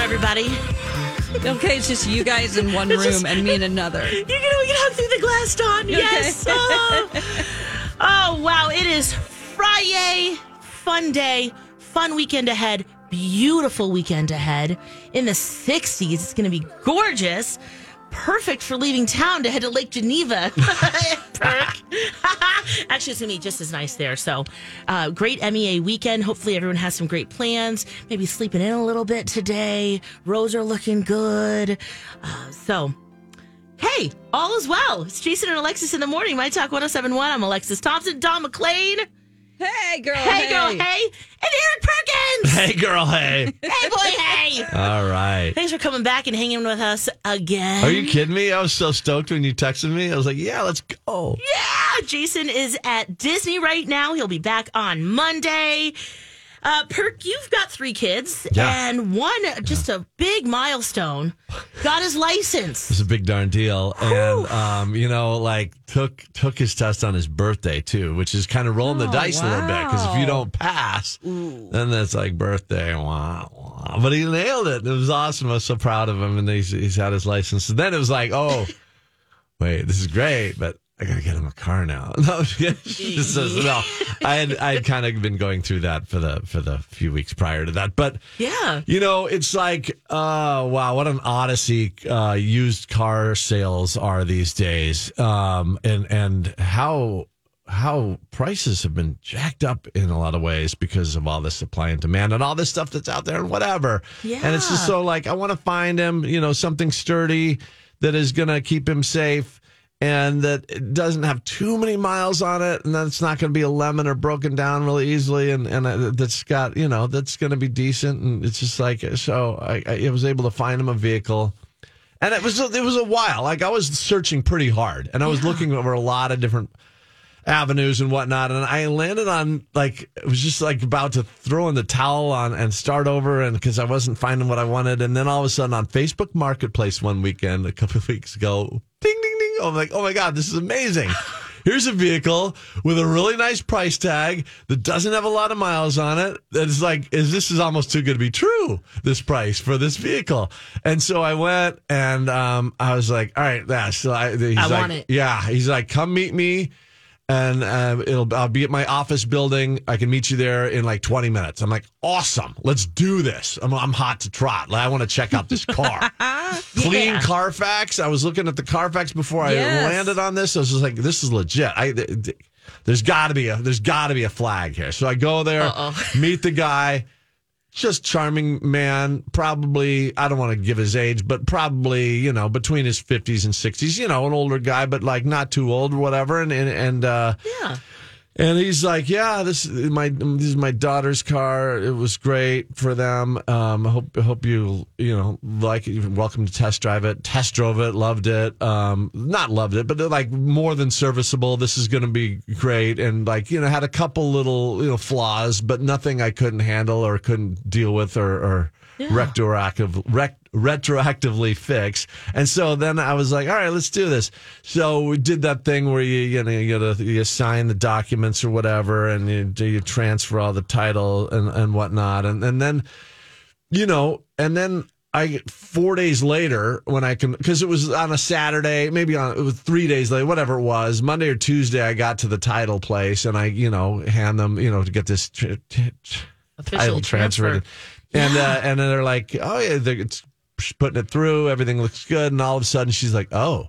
Everybody. Okay, it's just you guys in one room just- and me in another. You can, we can hug through the glass, Dawn. Yes. Oh. Oh, wow. It is Friday. Fun day. Fun weekend ahead. Beautiful weekend ahead. In the 60s. It's to be gorgeous. Perfect for leaving town to head to Lake Geneva. Actually, it's going to be just as nice there. So, uh, great MEA weekend. Hopefully, everyone has some great plans. Maybe sleeping in a little bit today. Roads are looking good. Uh, so, Hey, all is well. It's Jason and Alexis in the morning. My Talk 1071. I'm Alexis Thompson, Don McLean. Hey, girl. Hey, girl, hey. And Eric Perkins. Hey, girl, hey. hey, boy, hey. All right. Thanks for coming back and hanging with us again. Are you kidding me? I was so stoked when you texted me. I was like, yeah, let's go. Yeah, Jason is at Disney right now. He'll be back on Monday. Uh, Perk, you've got three kids, Yeah. and one just a big milestone got his license. It's a big darn deal. And, um, you know, like took took his test on his birthday, too, which is kind of rolling the Oh, dice a little bit. Because if you don't pass, then that's like birthday. Wow, wow. But he nailed it. It was awesome. I was so proud of him. And he's, he's had his license. And then it was like, oh, wait, this is great, but I gotta get him a car now. No, no. I had I had kind of been going through that for the for the few weeks prior to that, but Yeah. you know, it's like, uh, wow, what an odyssey uh, used car sales are these days, um, and and how how prices have been jacked up in a lot of ways because of all this supply and demand and all this stuff that's out there and whatever. Yeah. And it's just so like I want to find him, you know, something sturdy that is to keep him safe and that it doesn't have too many miles on it and that's not going to be a lemon or broken down really easily and and uh, that's got you know that's going to be decent and it's just like so I, I was able to find him a vehicle. And it was a, it was a while. Like I was searching pretty hard and I was looking over a lot of different avenues and whatnot and I landed on like it was just like about to throw in the towel on and start over and because I wasn't finding what I wanted and then all of a sudden on Facebook Marketplace one weekend a couple of weeks ago ding ding I'm like oh my god this is amazing. Here's a vehicle with a really nice price tag that doesn't have a lot of miles on it. That is like is this is almost too good to be true this price for this vehicle. And so I went and um I was like all right yeah so I, he's I like, want it. yeah he's like come meet me and uh, it'll I'll be at my office building. I can meet you there in like 20 minutes. I'm like, awesome. Let's do this. I'm, I'm hot to trot. Like, I want to check out this car. Clean Yeah. Carfax. I was looking at the Carfax before I Yes. landed on this. I was just like, this is legit. I th- th- there's got to be a there's got to be a flag here. So I go there, meet the guy. Just charming man, probably, I don't want to give his age, but probably, you know, between his 50s and 60s, you know, an older guy, but like not too old or whatever. And, and, and, uh, Yeah. And he's like, "Yeah, this is my this is my daughter's car. It was great for them. Um, I hope I hope you you know like it. You're welcome to test drive it. Test drove it, loved it. Um, not loved it, but like more than serviceable. This is going to be great. And like you know, had a couple little you know flaws, but nothing I couldn't handle or couldn't deal with or or retroactive rec, retroactively fix. And so then I was like, all right, let's do this. So we did that thing where you you know you, gotta, you sign the documents or whatever, and you do you transfer all the title and and whatnot, and and then you know, and then I four days later when I can because it was on a Saturday, maybe on it was three days later, whatever it was, Monday or Tuesday. I got to the title place and I, you know, hand them, you know, to get this tr- Officially title transferred, and uh, and then they're like, oh yeah, they're it's putting it through, everything looks good, and all of a sudden she's like, oh.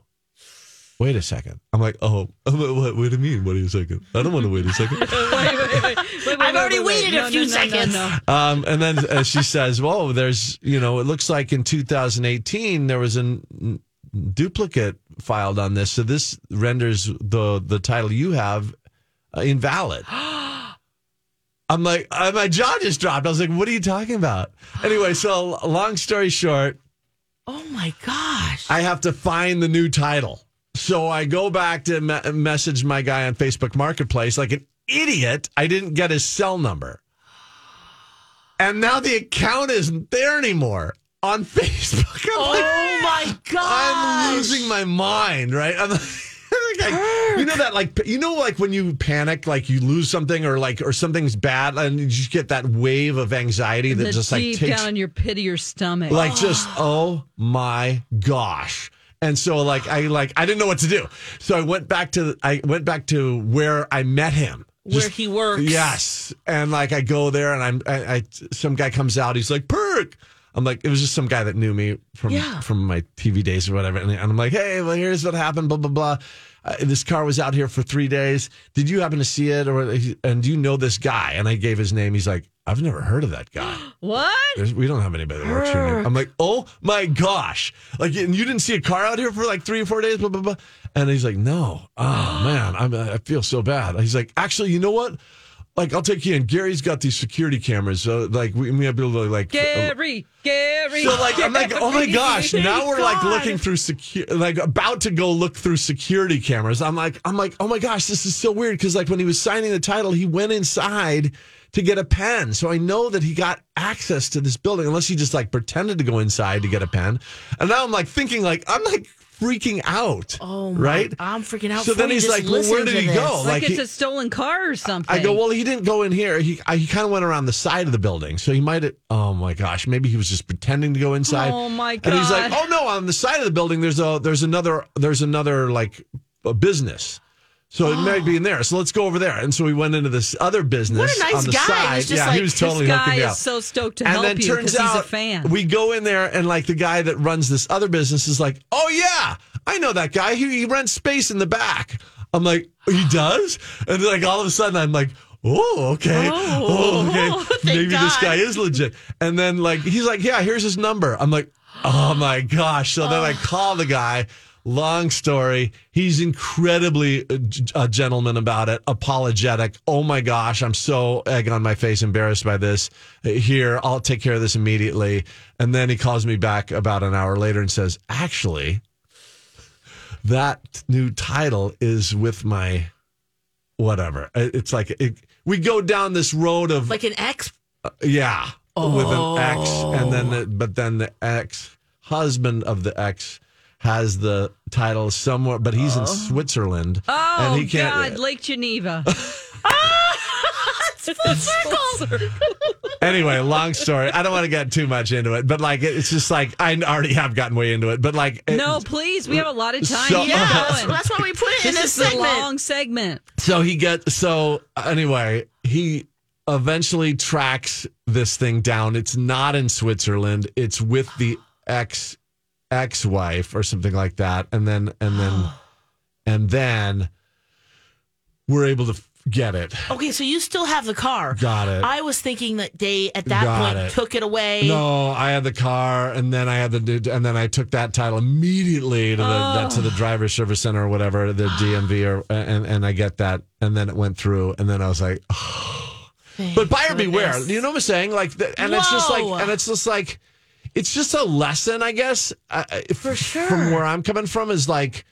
Wait a second. I'm like, oh, I'm like, what, what do you mean? Wait a second. I don't want to wait a second. wait, wait, wait, wait, wait, I've already wait, wait. waited a few seconds. Um, and then uh, she says, "Well, there's, you know, it looks like in 2018 there was a n- duplicate filed on this, so this renders the the title you have uh, invalid." I'm like, uh, my jaw just dropped. I was like, "What are you talking about?" Anyway, so long story short, Oh my gosh. I have to find the new title. So I go back to me- message my guy on Facebook Marketplace like an idiot. I didn't get his cell number. And now the account isn't there anymore on Facebook. I'm like, oh my gosh. I'm losing my mind, right? I'm like, like, you know that like you know like when you panic like you lose something or like or something's bad and you just get that wave of anxiety that just like takes down in your pit of your stomach. like just oh my gosh. And so like i like i didn't know what to do. So i went back to i went back to where i met him. Where he works. yes. And like i go there and i'm I, I some guy comes out. He's like perk i'm like it was just some guy that knew me from Yeah. from my tv days or whatever and, i'm like hey well here's what happened blah blah blah uh, this car was out here for three days. Did you happen to see it, or and do you know this guy? And I gave his name. He's like, I've never heard of that guy. what? There's, we don't have anybody that works here. I'm like, oh my gosh. Like, and you didn't see a car out here for like three or four days, blah, blah, blah. And he's like, no. Oh, man, I'm, I feel so bad. He's like, actually, you know what? Like, I'll take you in. Gary's got these security cameras. So, like, we, might be able to, like, uh, Gary, Gary. so like I'm like, oh my gosh! Now we're like looking through secure, like about to go look through security cameras. I'm like, I'm like, oh my gosh, this is so weird because like when he was signing the title, he went inside to get a pen. So I know that he got access to this building, unless he just like pretended to go inside to get a pen. And now I'm like thinking, like I'm like freaking out. Oh my, right. I'm freaking out. So then he's like, well, where did he this. go? Like, Like it's he- a stolen car or something. I go, well, he didn't go in here. He I, he kind of went around the side of the building, so he might. have Oh my gosh, maybe he was just pretending to go inside. Oh, my god. And he's like, oh no, on the side of the building, there's a there's another there's another like a business. So it might be in there. So let's go over there. And so we went into this other business What a nice on the guy. He was just yeah, like, he was this totally this hooking guy is so stoked to and help then you turns because out he's a fan. we go in there and like the guy that runs this other business is like, oh yeah, I know that guy. He, he rents space in the back. I'm like, he does? And like all of a sudden I'm like, oh okay, Oh, oh okay, thank maybe this God. guy is legit. And then like he's like, yeah, here's his number. I'm like, oh my gosh. So then I call the guy. Long story. He's incredibly uh, a gentleman about it, apologetic. Oh my gosh, I'm so egg on my face, embarrassed by this. Uh, Here, I'll take care of this immediately. And then he calls me back about an hour later and says, actually, that new title is with my whatever. Uh, it's like it, we go down this road of like an ex. Uh, yeah, with an ex, and then the, oh. but then the ex husband of the ex has the title somewhere, but he's in oh. Switzerland, oh, and he can't. God, Lake Geneva. Full circle. Anyway, long story. I don't want to get too much into it, but like it's just like I already have gotten way into it, but like it- no, please. We have a lot of time. So- Yeah, going. that's why we put it in this this is segment. long segment. So he gets so anyway, he eventually tracks this thing down. It's not in Switzerland. It's with the ex ex wife or something like that. And then and then and then we're able to get it. Okay, so you still have the car. Got it. I was thinking that they at that Got point it. took it away. No, I had the car, and then I had the, and then I took that title immediately to the that, to the oh. driver service center or whatever, the DMV, or and and I get that, and then it went through, and then I was like, Thank But buyer beware. goodness. You know what I'm saying? Like, the, and it's just Whoa. like, and it's just like, it's just a lesson, I guess. For sure. From where I'm coming from is like,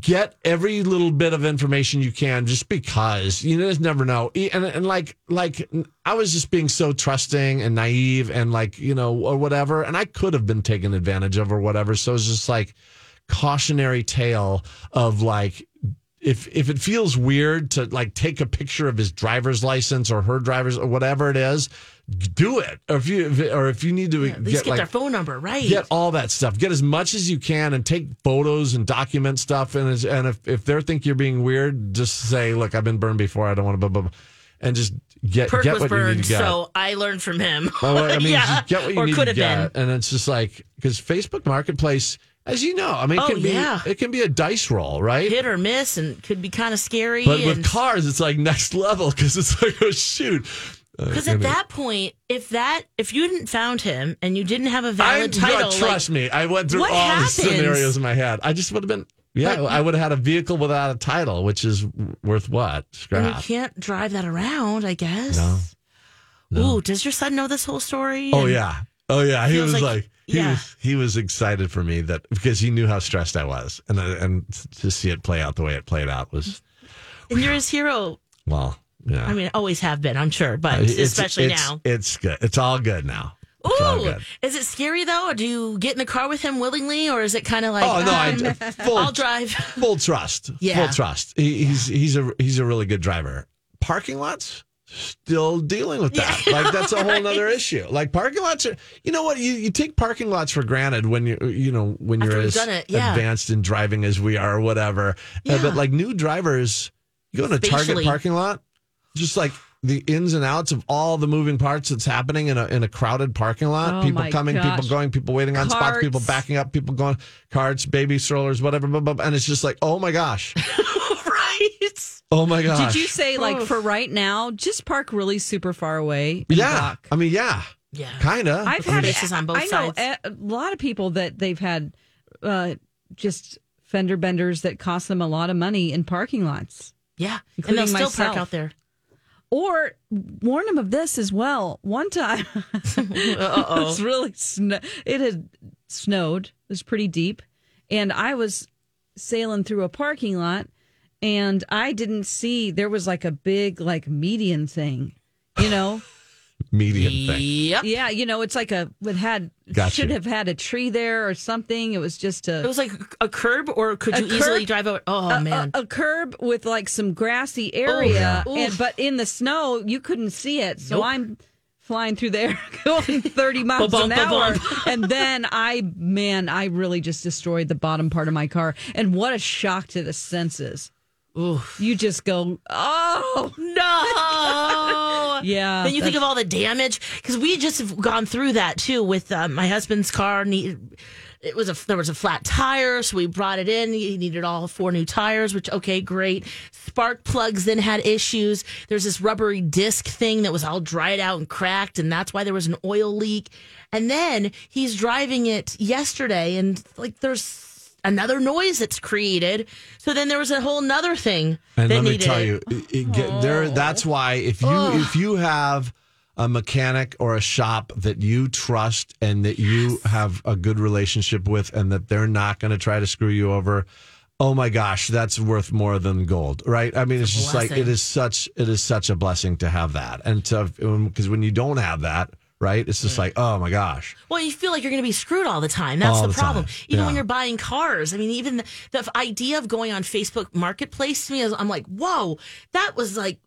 get every little bit of information you can, just because you just never know. And and like like I was just being so trusting and naive and like you know or whatever, and I could have been taken advantage of or whatever. So it's just like cautionary tale of like if if it feels weird to like take a picture of his driver's license or her driver's or whatever it is, do it. Or if you or if you need to At least get get, like their phone number right. get all that stuff. Get as much as you can and take photos and document stuff. And as, and if if they think you're being weird, just say, "Look, I've been burned before. I don't want to." Blah, blah, blah. And just get Perk get was what you need to get. so I learned from him. Well, I mean, yeah, just get what you or need could to get, been. and it's just like because Facebook Marketplace, as you know, I mean, it Oh, can be yeah. it can be a dice roll, right? hit or miss and could be kind of scary. but with cars, it's like next level because it's like, oh shoot. Uh, Because you at that point, if that if you didn't found him and you didn't have a valid title, like, trust me, I went through all happens? the scenarios in my head. I just would have been, yeah, But- I would have had a vehicle without a title, which is worth what? and you can't drive that around. I guess. No. No. Ooh, does your son know this whole story? Oh And- yeah, oh yeah. He was like- like, he yeah. was he was excited for me that because he knew how stressed I was, and and to see it play out the way it played out was and you're his hero. well, yeah. I mean, always have been, I'm sure, but Uh, It's- especially it's- now. It's good. It's all good now. Ooh, is it scary though? Or do you get in the car with him willingly, or is it kind of like, Oh no, I full I'll drive? full trust. Yeah. Full trust. He, he's he's a he's a really good driver. Parking lots still dealing with that. Like that's a whole nother issue. Like parking lots are you know what you, you take parking lots for granted when you you know when you're as it, yeah. advanced in driving as we are or whatever. Uh, Yeah. but like new drivers you go in a Target parking lot just like the ins and outs of all the moving parts that's happening in a in a crowded parking lot. Oh, people my coming, people going, people waiting on spots, people backing up, people going carts, baby strollers, whatever, blah, blah, blah. and it's just like, oh my gosh, right. oh my gosh. Did you say like Oof. for right now, just park really super far away? Yeah, walk? I mean, yeah, Yeah. kind of. I've had Bases on both I know sides. a, a lot of people that they've had uh, just fender benders that cost them a lot of money in parking lots. Yeah. and Including they'll still myself. park out there. Or warn him of this as well. One time, it was really snow. It had snowed. It was pretty deep, and I was sailing through a parking lot, and I didn't see there was like a big like median thing, you know. Median thing. Yep. Yeah, you know, it's like a it had Gotcha. should have had a tree there or something. It was just a. It was like a curb, or could A you easily drive over? Oh, a, man. a, a curb with like some grassy area, oh, yeah. and, but in the snow you couldn't see it. So Nope. I'm flying through there going 30 miles Ba-bum, an hour, ba-bum. and then I man, I really just destroyed the bottom part of my car. And what a shock to the senses! Oof. You just go, oh No. yeah. then you think of all the damage because we just have gone through that too with uh, my husband's car. Need, it was a there was a flat tire, so we brought it in. He needed all four new tires, which okay, great. Spark plugs then had issues. There's this rubbery disc thing that was all dried out and cracked, and that's why there was an oil leak. And then he's driving it yesterday, and like there's another noise that's created. So then there was a whole nother thing And that let me tell you, it, it get, there. That's why if you if you have a mechanic or a shop that you trust and that you have a good relationship with, and that they're not going to try to screw you over. Oh my gosh, that's worth more than gold, right? I mean, it's, just like it is such it is such a blessing to have that, and to um, because when you don't have that, right, it's just mm. like oh my gosh, Well, you feel like you're going to be screwed all the time. That's All the the problem. Even Yeah. when you're buying cars. I mean, even the, the idea of going on Facebook Marketplace to me, is, I'm like, whoa, that was like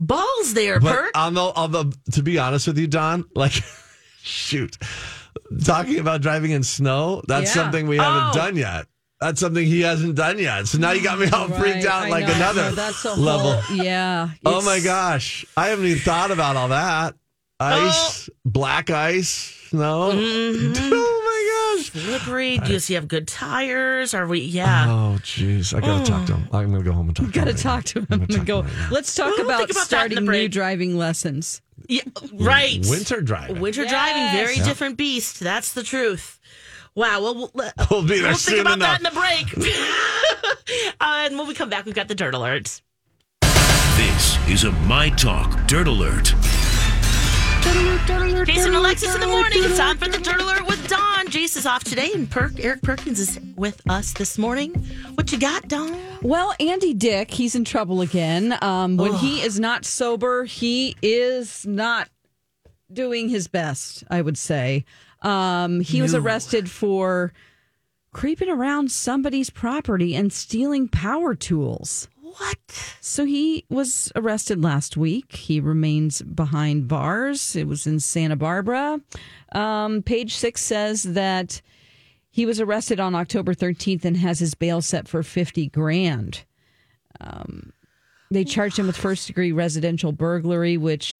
balls there, But Perk. on the, on the, to be honest with you, Don, like, shoot, talking about driving in snow, that's Yeah. something we haven't Oh. done yet. That's something he hasn't done yet. So now you got me all freaked out I like know. another No, that's a level. Whole, yeah. oh my gosh. I haven't even thought about all that. Ice, black ice, No. Mm-hmm. Oh my gosh. Slippery. Do you see have good tires? Are we? Yeah. Oh, jeez. I got to talk to him. I'm going to go home and talk to him. Got to right talk to him I'm and gonna go. talk to him right now. Let's talk We'll about, about that in the starting new driving lessons. yeah right. Winter driving. Winter driving, very Yes. different beast. That's the truth. Wow. Well, we'll, let- We'll be there we'll soon think about enough. that in the break. uh, and when we come back, we've got the dirt alerts. This is a My Talk Dirt Alert. Jason and Alexis in the morning. It's time for the Dirt Alert with Don. Jace is off today, and Perk Eric Perkins is with us this morning. What you got, Don? Well, Andy Dick, he's in trouble again. Um, when he is not sober, he is not doing his best, I would say. Um, he was arrested for creeping around somebody's property and stealing power tools. What? So he was arrested last week. He remains behind bars. It was in Santa Barbara. Um, page six says that he was arrested on October 13th and has his bail set for 50 grand. Um, they charged him with first degree residential burglary, which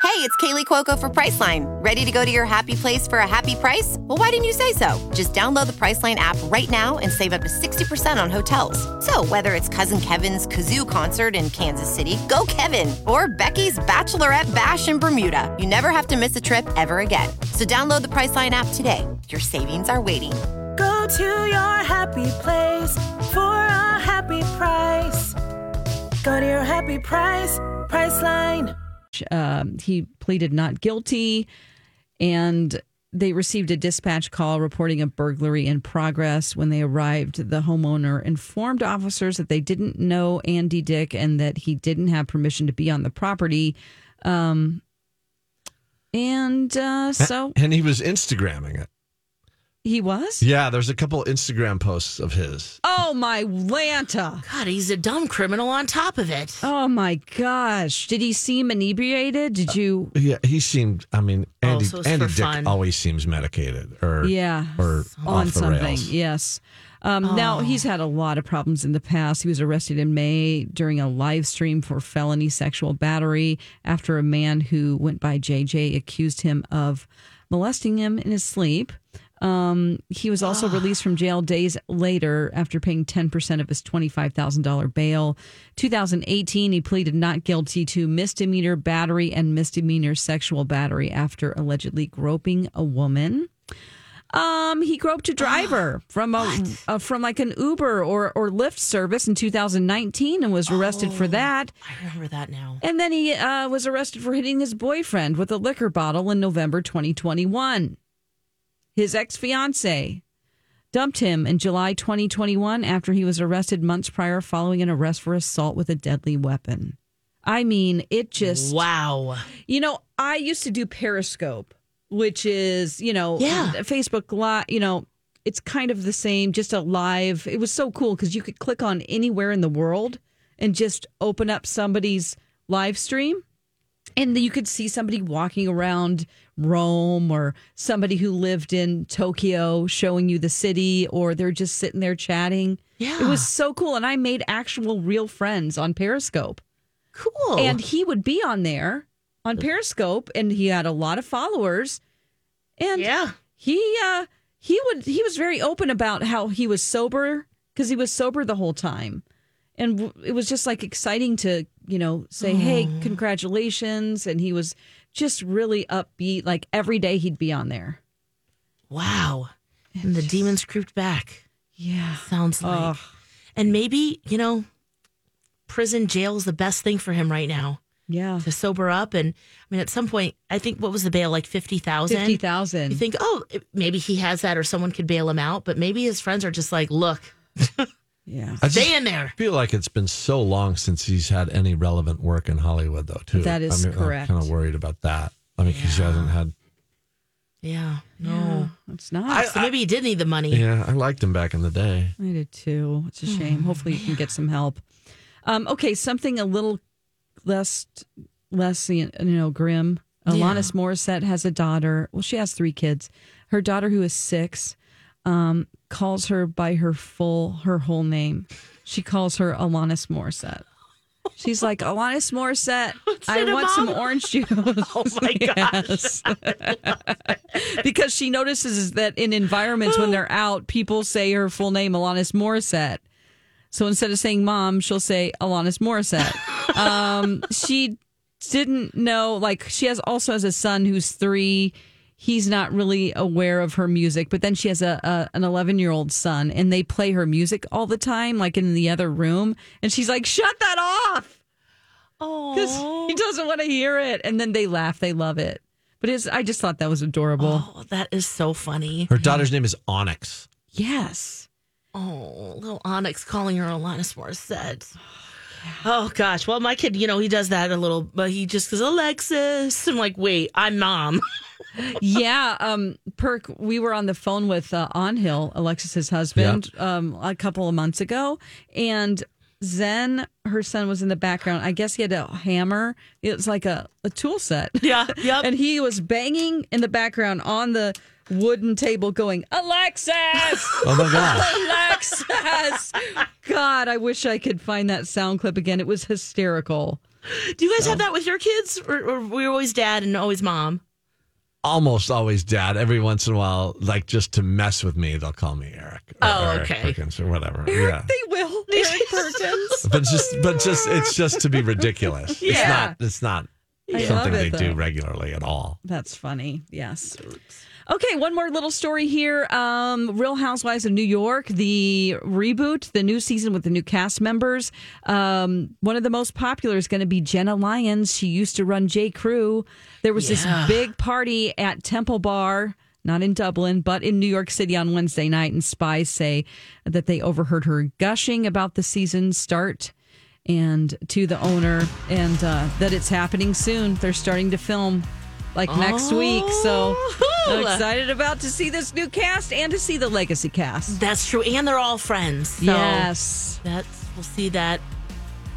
Hey, it's Kaley Cuoco for Priceline. Ready to go to your happy place for a happy price? Well, why didn't you say so? Just download the Priceline app right now and save up to 60% on hotels. So, whether it's Cousin Kevin's Kazoo concert in Kansas City, go Kevin, or Becky's Bachelorette Bash in Bermuda, you never have to miss a trip ever again. So, download the Priceline app today. Your savings are waiting. Go to your happy place for a happy price. Go to your happy price, Priceline. Um, he pleaded not guilty and they received a dispatch call reporting a burglary in progress. When they arrived the homeowner informed officers that they didn't know andy dick and that he didn't have permission to be on the property. Um, and uh, so And he was Instagramming it. He was Yeah, there's a couple Instagram posts of his. oh my lanta God, he's a dumb criminal on top of it. oh my gosh did he seem inebriated did you Yeah, he seemed. I mean, Andy, so Andy Dick fun. always seems medicated or yeah or on off the something rails. yes um, now he's had a lot of problems in the past he was arrested in may during a live stream for felony sexual battery after a man who went by jj accused him of molesting him in his sleep um, he was also released from jail days later after paying 10% of his $25,000 bail. 2018, he pleaded not guilty to misdemeanor battery and misdemeanor sexual battery after allegedly groping a woman. Um, he groped a driver from a, uh, from like an Uber or or Lyft service in 2019 and was arrested for that. I remember that now. And then he uh, was arrested for hitting his boyfriend with a liquor bottle in November 2021. His ex fiance dumped him in July 2021 after he was arrested months prior following an arrest for assault with a deadly weapon. I mean, it just Wow. you know, I used to do Periscope, which is, you know, Yeah. Facebook Live, you know, it's kind of the same, just a live. It was so cool because you could click on anywhere in the world and just open up somebody's live stream. And you could see somebody walking around Rome or somebody who lived in Tokyo showing you the city, or they're just sitting there chatting. Yeah. It was so cool. And I made actual real friends on Periscope Cool. and he would be on there on Periscope, and he had a lot of followers. And yeah. he uh, he would he was very open about how he was sober because he was sober the whole time, and w- it was just like exciting to you know say hey congratulations, and he was just really upbeat. Like every day he'd be on there. Wow. And the demons creeped back. Yeah. Sounds like. And maybe, you know, prison jail is the best thing for him right now Yeah. to sober up. And I mean, at some point, I think what was the bail like 50,000? Fifty thousand. You think, oh, maybe he has that or someone could bail him out. But maybe his friends are just like, look, Yeah. I just stay in there. feel like it's been so long since he's had any relevant work in Hollywood, though. Too. That is I mean, correct. I'm kind of worried about that. I mean, because he hasn't had. Yeah. No. It's not. so maybe he did need the money. Yeah, I liked him back in the day. I did too. It's a shame. Hopefully, you can get some help. Um, okay, something a little less, less you know, grim. Alanis Morissette has a daughter. Well, she has three kids. Her daughter, who is six, um, calls her by her full, her whole name. She calls her Alanis Morissette. She's like Alanis Morissette. I want some orange juice. Oh my gosh. because she notices that in environments when they're out, people say her full name, Alanis Morissette. So instead of saying mom, she'll say Alanis Morissette. um, she didn't know, like, she has also has a son who's three. He's not really aware of her music, but then she has a, a an 11 year old son, and they play her music all the time, like in the other room. And she's like, "Shut that off!" Oh, because he doesn't want to hear it. And then they laugh, they love it. But it's, I just thought that was adorable. Oh, that is so funny. Her daughter's name is Onyx. Yes. Oh, little Onyx calling her Alanis Morissette. Oh gosh. Well, my kid, you know, he does that a little, but he just goes Alexis. I'm like, wait, I'm mom. yeah, um, Perk, we were on the phone with uh, On Hill, Alexis's husband, um, a couple of months ago, and Zen, her son, was in the background. I guess he had a hammer. It was like a, a tool set. Yeah, yep. and he was banging in the background on the wooden table, going, Alexis! Oh my God. Alexis! God, I wish I could find that sound clip again. It was hysterical. Do you guys have that with your kids, or, or were you always dad and always mom? Almost always dad. Every once in a while, like just to mess with me, they'll call me Eric. or Oh, Eric okay. Perkins or whatever. yeah. They will. Eric Perkins. But just, but just, it's just to be ridiculous. yeah. It's not, it's not I something love they it, do regularly at all. That's funny. Yes. Okay, one more little story here. Um, Real Housewives of New York, the reboot, the new season with the new cast members. Um, one of the most popular is going to be Jenna Lyons. She used to run J. Crew. There was this big party at Temple Bar. Not in Dublin, but in New York City on Wednesday night. And spies say that they overheard her gushing about the season start and to the owner, and uh, that it's happening soon. They're starting to film like next week. So I'm oh. excited about to see this new cast and to see the legacy cast. That's true, and they're all friends. So yes. that's we'll see that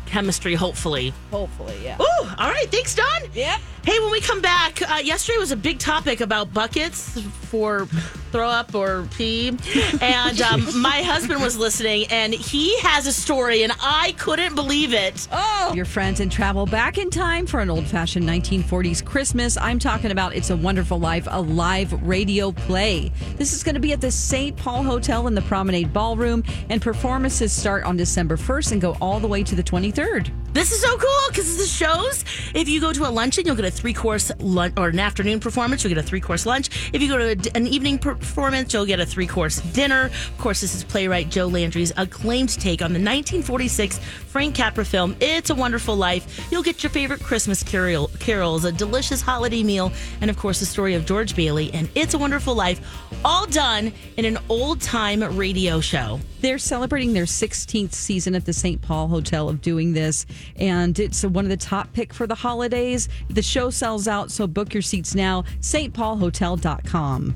chemistry. Hopefully. Hopefully, yeah. Ooh, all right. Thanks, Don. Yep. Hey, when we come back, uh, yesterday was a big topic about buckets for throw up or pee. And um, my husband was listening, and he has a story, and I couldn't believe it. Oh, your friends and travel back in time for an old fashioned 1940s Christmas. I'm talking about It's a Wonderful Life, a live radio play. This is going to be at the St. Paul Hotel in the Promenade Ballroom, and performances start on December 1st and go all the way to the 23rd. This is so cool because the shows. If you go to a luncheon, you'll get a three course lunch or an afternoon performance. You'll get a three course lunch. If you go to an evening performance, you'll get a three course dinner. Of course, this is playwright Joe Landry's acclaimed take on the 1946 Frank Capra film "It's a Wonderful Life." You'll get your favorite Christmas carol, carols, a delicious holiday meal, and of course, the story of George Bailey and "It's a Wonderful Life," all done in an old time radio show. They're celebrating their 16th season at the St. Paul Hotel of doing this, and it's one of the top pick for the holidays. The show sells out, so book your seats now. stpaulhotel.com.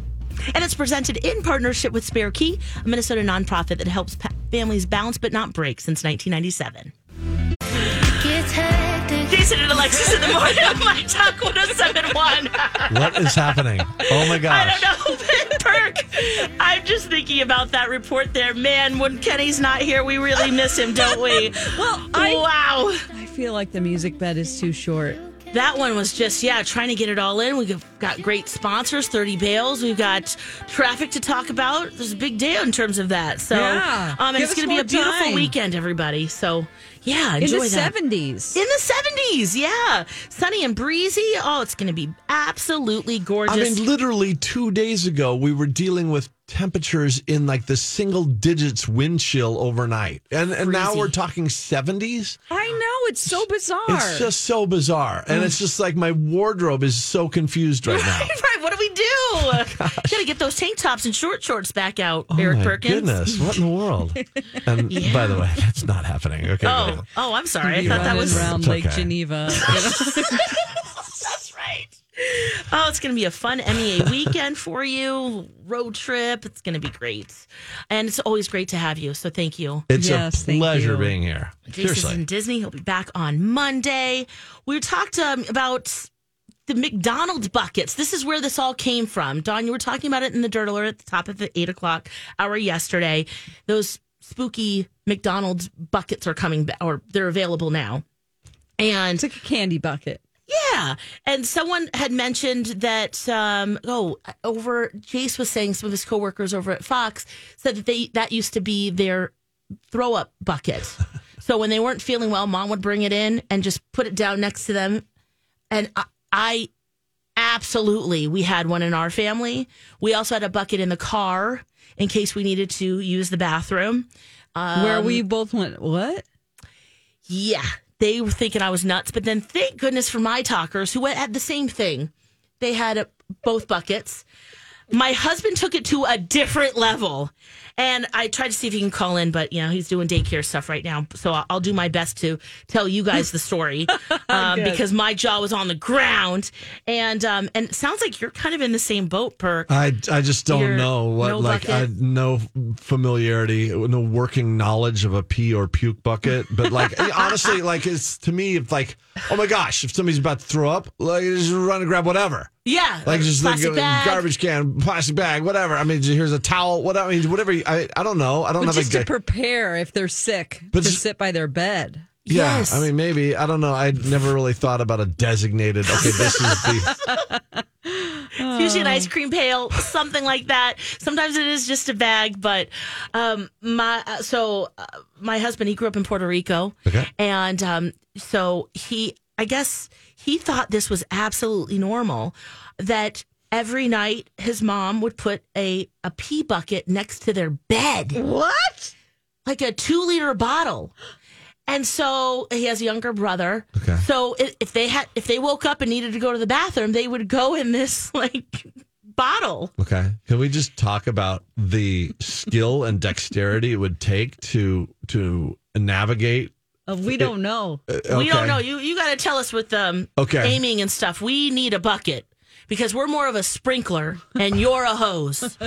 And it's presented in partnership with Spare Key, a Minnesota nonprofit that helps pa- families bounce but not break since 1997. Jason and Alexis in the morning on My Talk 1071. What is happening? Oh my I gosh. don't know, Perk. I'm just thinking about that report there. Man, when Kenny's not here, we really miss him, don't we? Well, I- wow. I feel like the music bed is too short. That one was just, yeah, trying to get it all in. We've got great sponsors, 30 bales. We've got traffic to talk about. There's a big day in terms of that. So, Yeah. um, and it's going to be a beautiful time. weekend, everybody. So, yeah, In the 70s. In the 70s, yeah. Sunny and breezy. Oh, it's going to be absolutely gorgeous. I mean, literally two days ago, we were dealing with temperatures in like the single digits wind chill overnight. And, and now we're talking 70s. I know, it's so bizarre. It's just so bizarre. And it's just like my wardrobe is so confused right now. right, what do we do? Got to get those tank tops and short shorts back out, Oh Eric my Perkins. goodness, what in the world? And by the way, that's not happening. Okay. Oh, good. oh, I'm sorry. I Be thought that was around It's Lake okay. Geneva. That's right. Oh, it's going to be a fun MEA weekend for you. Road trip. It's going to be great. And it's always great to have you. So thank you. It's Yes, a pleasure being here. Jason's Seriously. in Disney. He'll be back on Monday. We talked um, about the McDonald's buckets. This is where this all came from. Don, you were talking about it in the Dirt Alert at the top of the eight o'clock hour yesterday. Those spooky McDonald's buckets are coming back, or they're available now. And It's like a candy bucket. yeah, and someone had mentioned that. Um, oh, over Jace was saying some of his coworkers over at Fox said that they that used to be their throw up bucket. so when they weren't feeling well, mom would bring it in and just put it down next to them. And I, I absolutely, we had one in our family. We also had a bucket in the car in case we needed to use the bathroom. where we both went, what? Yeah, they were thinking I was nuts, but then thank goodness for my talkers who went had the same thing. They had uh both buckets. My husband took it to a different level And I tried to see if he can call in, but you know he's doing daycare stuff right now. So I'll, I'll do my best to tell you guys the story um, because my jaw was on the ground, and um, and it sounds like you're kind of in the same boat, Perk. I, I just don't Your know what no like I bucket? no familiarity, no working knowledge of a pee or puke bucket. But like honestly, like it's to me, if like oh my gosh, if somebody's about to throw up, like just run and grab whatever. Yeah, Like just like a bag. garbage can, plastic bag, whatever. I mean, here's a towel. Whatever. I mean, whatever. You- I I don't know. I don't But have just a to prepare if they're sick But to just- sit by their bed. Yeah, Yes. I mean, maybe I don't know. I never really thought about a designated. Okay, this is the. It's usually an ice cream pail, something like that. Sometimes it is just a bag, but um, my uh, so uh, my husband he grew up in Puerto Rico, Okay. and um, so he I guess he thought this was absolutely normal that every night his mom would put a a pee bucket next to their bed, What? like a two liter bottle. And so he has a younger brother. Okay. So if they had, if they woke up and needed to go to the bathroom, they would go in this like bottle. Okay, can we just talk about the skill and dexterity it would take to to navigate? Uh, we don't know. We Okay. don't know. You you got to tell us with um Okay. aiming and stuff. We need a bucket because we're more of a sprinkler and you're a hose. so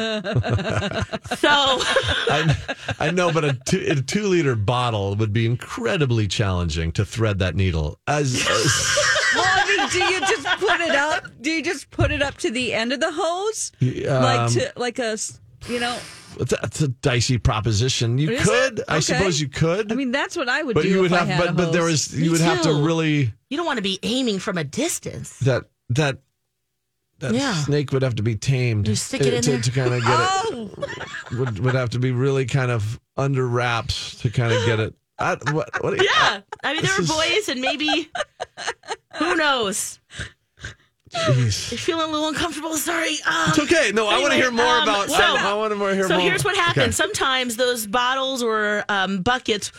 I, I know, but a two, a two liter bottle would be incredibly challenging to thread that needle. As, as Well, I mean, do you just put it up? Do you just put it up to the end of the hose, um, like to like a, s- you know? that's a dicey proposition. You Is could, it? I suppose, you could. I mean, that's what I would but do. you would if have, I had but a but there hose. was you Me would have to really you don't want to be aiming from a distance. that that. That Yeah. snake would have to be tamed. You stick it in to, there? to kind of get Oh, it. Would, would have to be really kind of under wraps to kind of get it. I, what, what, Yeah, I mean there were is- boys and maybe who knows. Jeez. You're feeling a little uncomfortable. Sorry. Um, It's okay. No, I want to hear more um, about. so- I, want to more hear So more. here's what happened. Okay. Sometimes those bottles or um, buckets,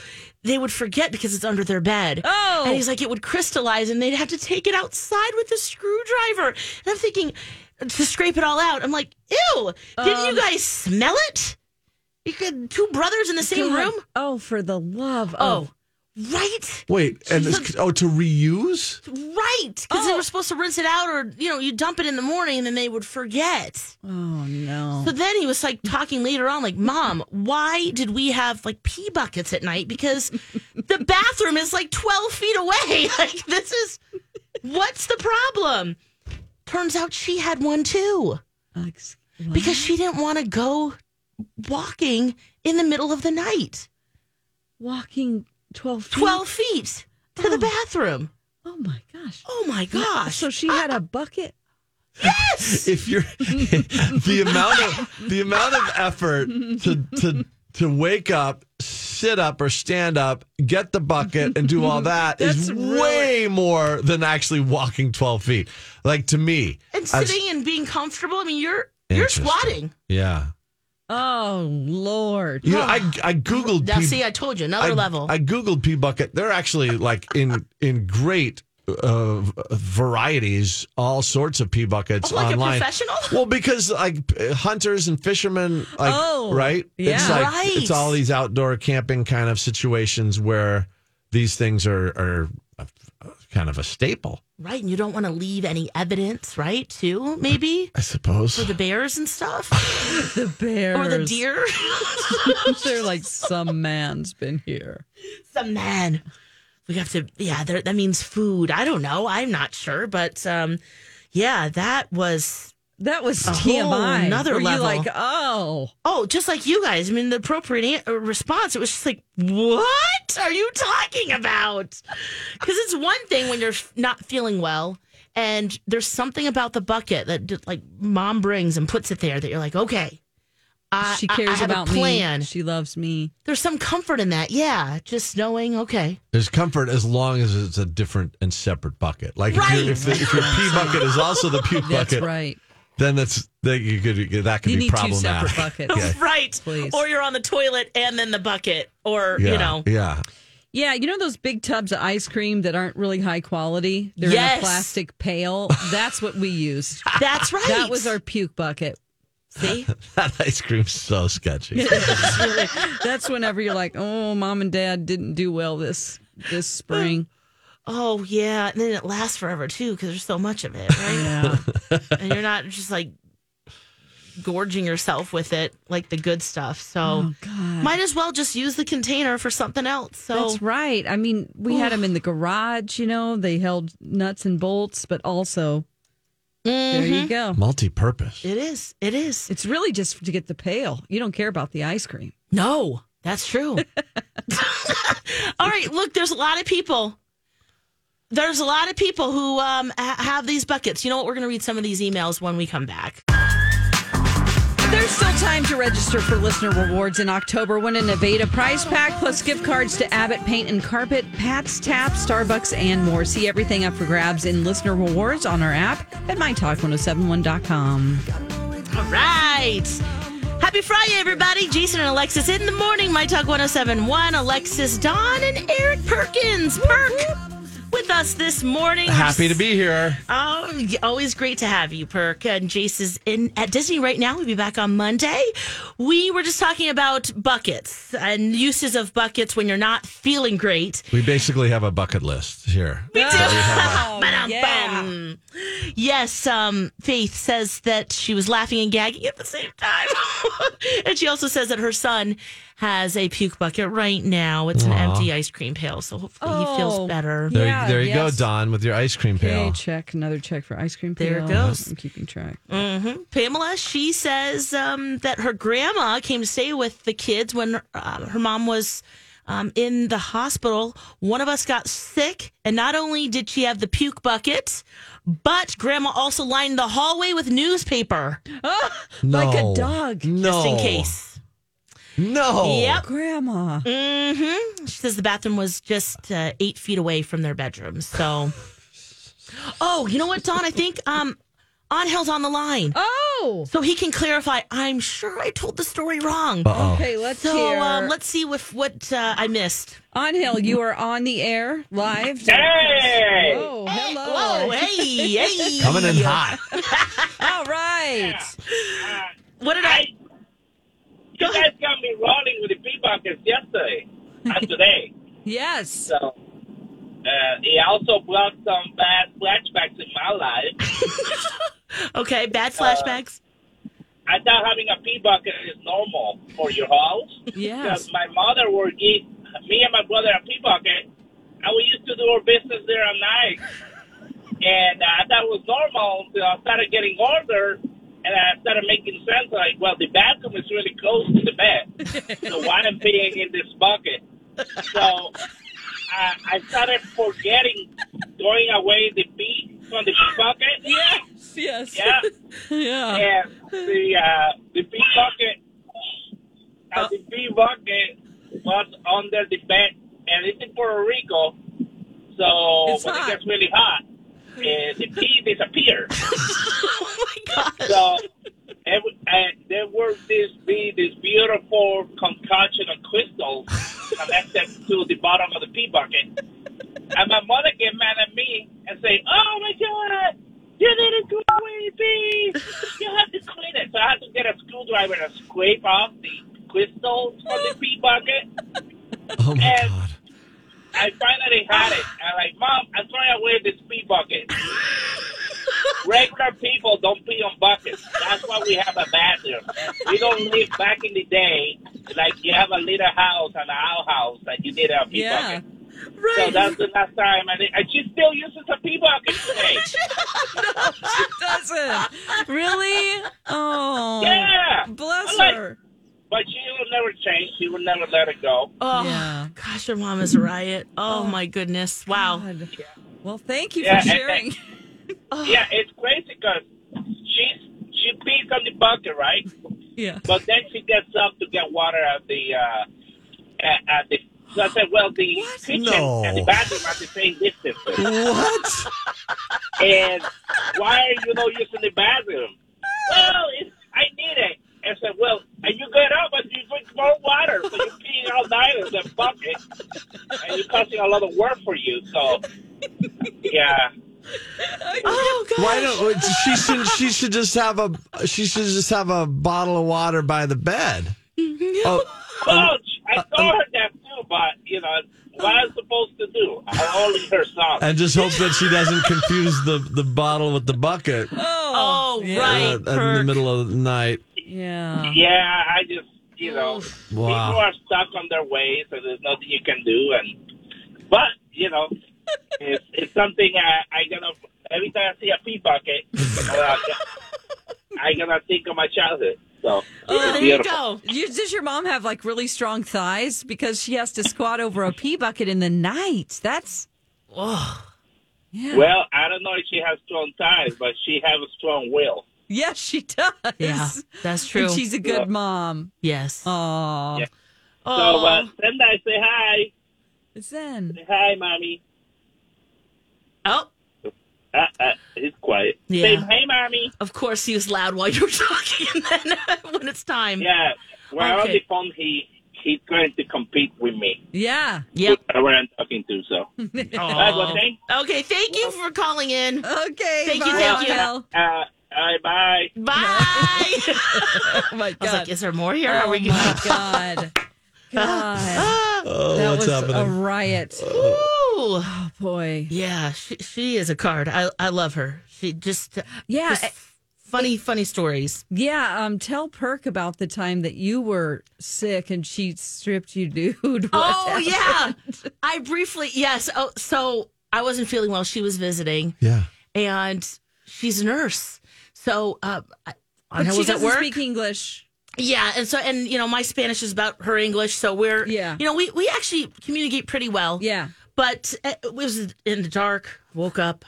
they would forget because it's under their bed. Oh. And he's like, it would crystallize and they'd have to take it outside with a screwdriver. And I'm thinking, to scrape it all out. I'm like, ew, didn't Um, you guys smell it? You got two brothers in the same God. room? Oh, for the love Oh, of right. Wait, and this, oh, to reuse? Right. Because they Oh. were supposed to rinse it out or, you know, you dump it in the morning and then they would forget. oh no. So then he was like talking later on, like, Mom, why did we have like pee buckets at night? Because the bathroom is like 12 feet away. Like, this is what's the problem? Turns out she had one too Ex- because she didn't want to go walking in the middle of the night, walking twelve feet. 12 feet to the oh. bathroom. Oh my gosh. Oh my gosh. So she had a bucket. yes. If you're the amount of the amount of effort to to to wake up, sit up or stand up, get the bucket, and do all that is That's really- way more than actually walking twelve feet. Like to me, and as- sitting and being comfortable. I mean, you're you're squatting. yeah. Oh Lord. You know, I I googled Now, pee- see, I told you another I, level. I googled pee bucket. They're actually like in in great uh, varieties, all sorts of pee buckets Oh, like a online. professional? Well, because like hunters and fishermen, like Oh, right, yeah. it's like Right. it's all these outdoor camping kind of situations where these things are are a- kind of a staple, right, and you don't want to leave any evidence, right? Too maybe I suppose. for the bears and stuff, the bears or the deer. They're like some man's been here. Some man. We have to. Yeah, that means food. I don't know. I'm not sure, but um, yeah, that was. That was A whole TMI. nother Were you like, oh, Oh, just like you guys. I mean, the appropriate uh, response. It was just like, what are you talking about? Because it's one thing when you're not feeling well, and there's something about the bucket that like mom brings and puts it there that you're like, okay, I, she cares I have about a plan. me. She loves me. There's some comfort in that. Yeah, just knowing, okay, There's comfort as long as it's a different and separate bucket. Like if, Right. you if, the, if your pee bucket is also the puke That's bucket, right. Then that's that you could that could You be need two problematic. separate buckets. Yeah. right. Please. Or you're on the toilet and then the bucket, or Yeah, you know, yeah. Yeah, you know those big tubs of ice cream that aren't really high quality? They're in a plastic pail. That's what we used. that's right. That was our puke bucket. See? that ice cream's so sketchy. That's whenever you're like, oh, mom and dad didn't do well this this spring. Oh yeah, and then it lasts forever too because there's so much of it, right? Yeah. and you're not just like gorging yourself with it like the good stuff. So Oh, God. might as well just use the container for something else. So That's right. I mean, we had them in the garage, you know, they held nuts and bolts, but also there you mm-hmm. go. Multi-purpose. it is. It is. It's really just to get the pail. You don't care about the ice cream. No, that's true. All right, look, there's a lot of people. There's a lot of people who um, ha- have these buckets. You know what? We're going to read some of these emails when we come back. There's still time to register for listener rewards in October. Win a Nevada prize pack plus gift cards to Abbott Paint and Carpet, Pat's Tap, Starbucks, and more. See everything up for grabs in listener rewards on our app at mytalk1071.com. All right. Happy Friday, everybody. Jason and Alexis in the morning. My Talk 1071. Alexis, Don, and Eric Perkins. Perk with us this morning. Happy to be here. Oh, always great to have you, Perk. And Jace is in at Disney right now. We'll be back on Monday. We were just talking about buckets and uses of buckets when you're not feeling great. We basically have a bucket list here. We do. Oh, Ba-dum, yeah. Yes, um, Faith says that she was laughing and gagging at the same time. and she also says that her son has a puke bucket right now. It's an empty ice cream pail, so hopefully he Oh. feels better. There, Yeah, there you yes. go, Don, with your ice cream Okay, pail. check. Another check for ice cream Pail. There it pail. goes. I'm keeping track. hmm Pamela, she says um, that her grandma came to stay with the kids when uh, her mom was um, in the hospital. One of us got sick, and not only did she have the puke bucket, but grandma also lined the hallway with newspaper Like No. a dog. No. just in case. No. Yep. Grandma. hmm She says the bathroom was just uh, eight feet away from their bedroom. So, oh, you know what, Don? I think um, Angel's on the line. Oh. So he can clarify. I'm sure I told the story wrong. Uh-oh. Okay, let's So hear. um, let's see if what uh, I missed. Angel, you are on the air live. Hey! Oh, hello. Whoa, hey, hey. Coming in hot. All right. What did I? You guys got me rolling with the pee buckets yesterday and today. Yes. So, uh, he also brought some bad flashbacks in my life. Okay, bad flashbacks. I thought having a pee bucket is normal for your house. Yes. Because my mother would give me and my brother a pee bucket, and we used to do our business there at night. And uh, I thought it was normal until I started getting older, and I started making sense. Like, well, the bathroom is really close to the bed, so why am I peeing in this bucket? So I, I started forgetting throwing away the pee from the bucket. Yes. Yes. Yeah. Yeah. And the uh, the big bucket, uh, the big bucket was under the bed, and it's in Puerto Rico. So It's when hot. it gets really hot, uh, the pee disappears. Oh my god. So every, and there were this be this beautiful concoction of crystals connected to the bottom of the pee bucket. And my mother get mad at me and say, "Oh my god, you didn't throw away the pee. You have to clean it." So I had to get a screwdriver and scrape off the crystals from the pee bucket. Oh my And- god. I finally had it. I'm like, Mom, I'm throwing away this pee bucket. Regular people don't pee on buckets. That's why we have a bathroom. We don't live back in the day like you have a little house and a outhouse that you did a pee Yeah. bucket. So that's the last time. And, it- and she still uses a pee bucket today. Doesn't. Really? Oh. Yeah. Bless I'm like- her. But she will never change. She will never let it go. Oh Yeah. gosh, your mom is a riot. Oh, my goodness. Wow. God. Well, thank you Yeah, for and- sharing. Yeah, it's crazy because she's she pees on the bucket, right? Yeah. But then she gets up to get water at the uh, at, at the. So I said, well, the kitchen No. and the bathroom are the same distance. What? and why are you not using the bathroom? Well, it's, I need it. I said, well, and you get up and you drink more water, so you're peeing all night in the bucket, and you're causing a lot of work for you. So, yeah. Oh god. Why don't she should she should just have a she should just have a bottle of water by the bed. Oh, Well, I saw her that too, but you know what I'm supposed to do. I only her song. and just hope that she doesn't confuse the, the bottle with the bucket Oh, uh, right. in the middle of the night. Yeah. Yeah, I just you know Wow. people are stuck on their ways, and there's nothing you can do. And but you know, it's it's something I I gonna every time I see a pee bucket, uh, I gonna think of my childhood. So Yeah, it's there you go. You, does your mom have like really strong thighs because she has to squat over a pee bucket in the night? That's Oh, yeah. Well, I don't know if she has strong thighs, but she has a strong will. Yes, she does. yeah, that's true. And she's a good mom. yes. Oh, Yeah. So, Oh, uh, send I say hi. Zen. Say hi, mommy. oh, Uh, uh, he's quiet. Yeah. Say hey, mommy. of course he was loud while you were talking, and then when it's time, Yeah. We're on the phone. He he's going to compete with me. Yeah. Yep. Whoever I'm talking to. So. Uh, well, thank. Okay, thank you for calling in. Okay. Thank you, thank you. Al. Uh, all right, bye. Bye. Oh my was God. like, is there more here? Are oh we my God. God. Ah, ah. Oh, that what's was happening? a riot. Ooh. Oh boy. Yeah, she, she is a card. I, I love her. She just Yeah. just eh, funny funny stories. Yeah, um, tell Perk about the time that you were sick and she stripped you nude. Oh happened? yeah, I briefly yes. Oh, so I wasn't feeling well. She was visiting, Yeah. and she's a nurse. So uh, I, But I she doesn't work. speak English. Yeah, and so and you know my Spanish is about her English, so we're Yeah. you know we we actually communicate pretty well. Yeah. but uh, it was in the dark. Woke up.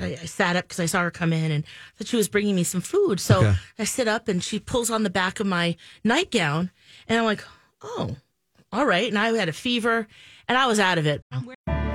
I, I sat up because I saw her come in and thought she was bringing me some food. So Okay. I sit up and she pulls on the back of my nightgown, and I'm like, oh, all right. And I had a fever, and I was out of it.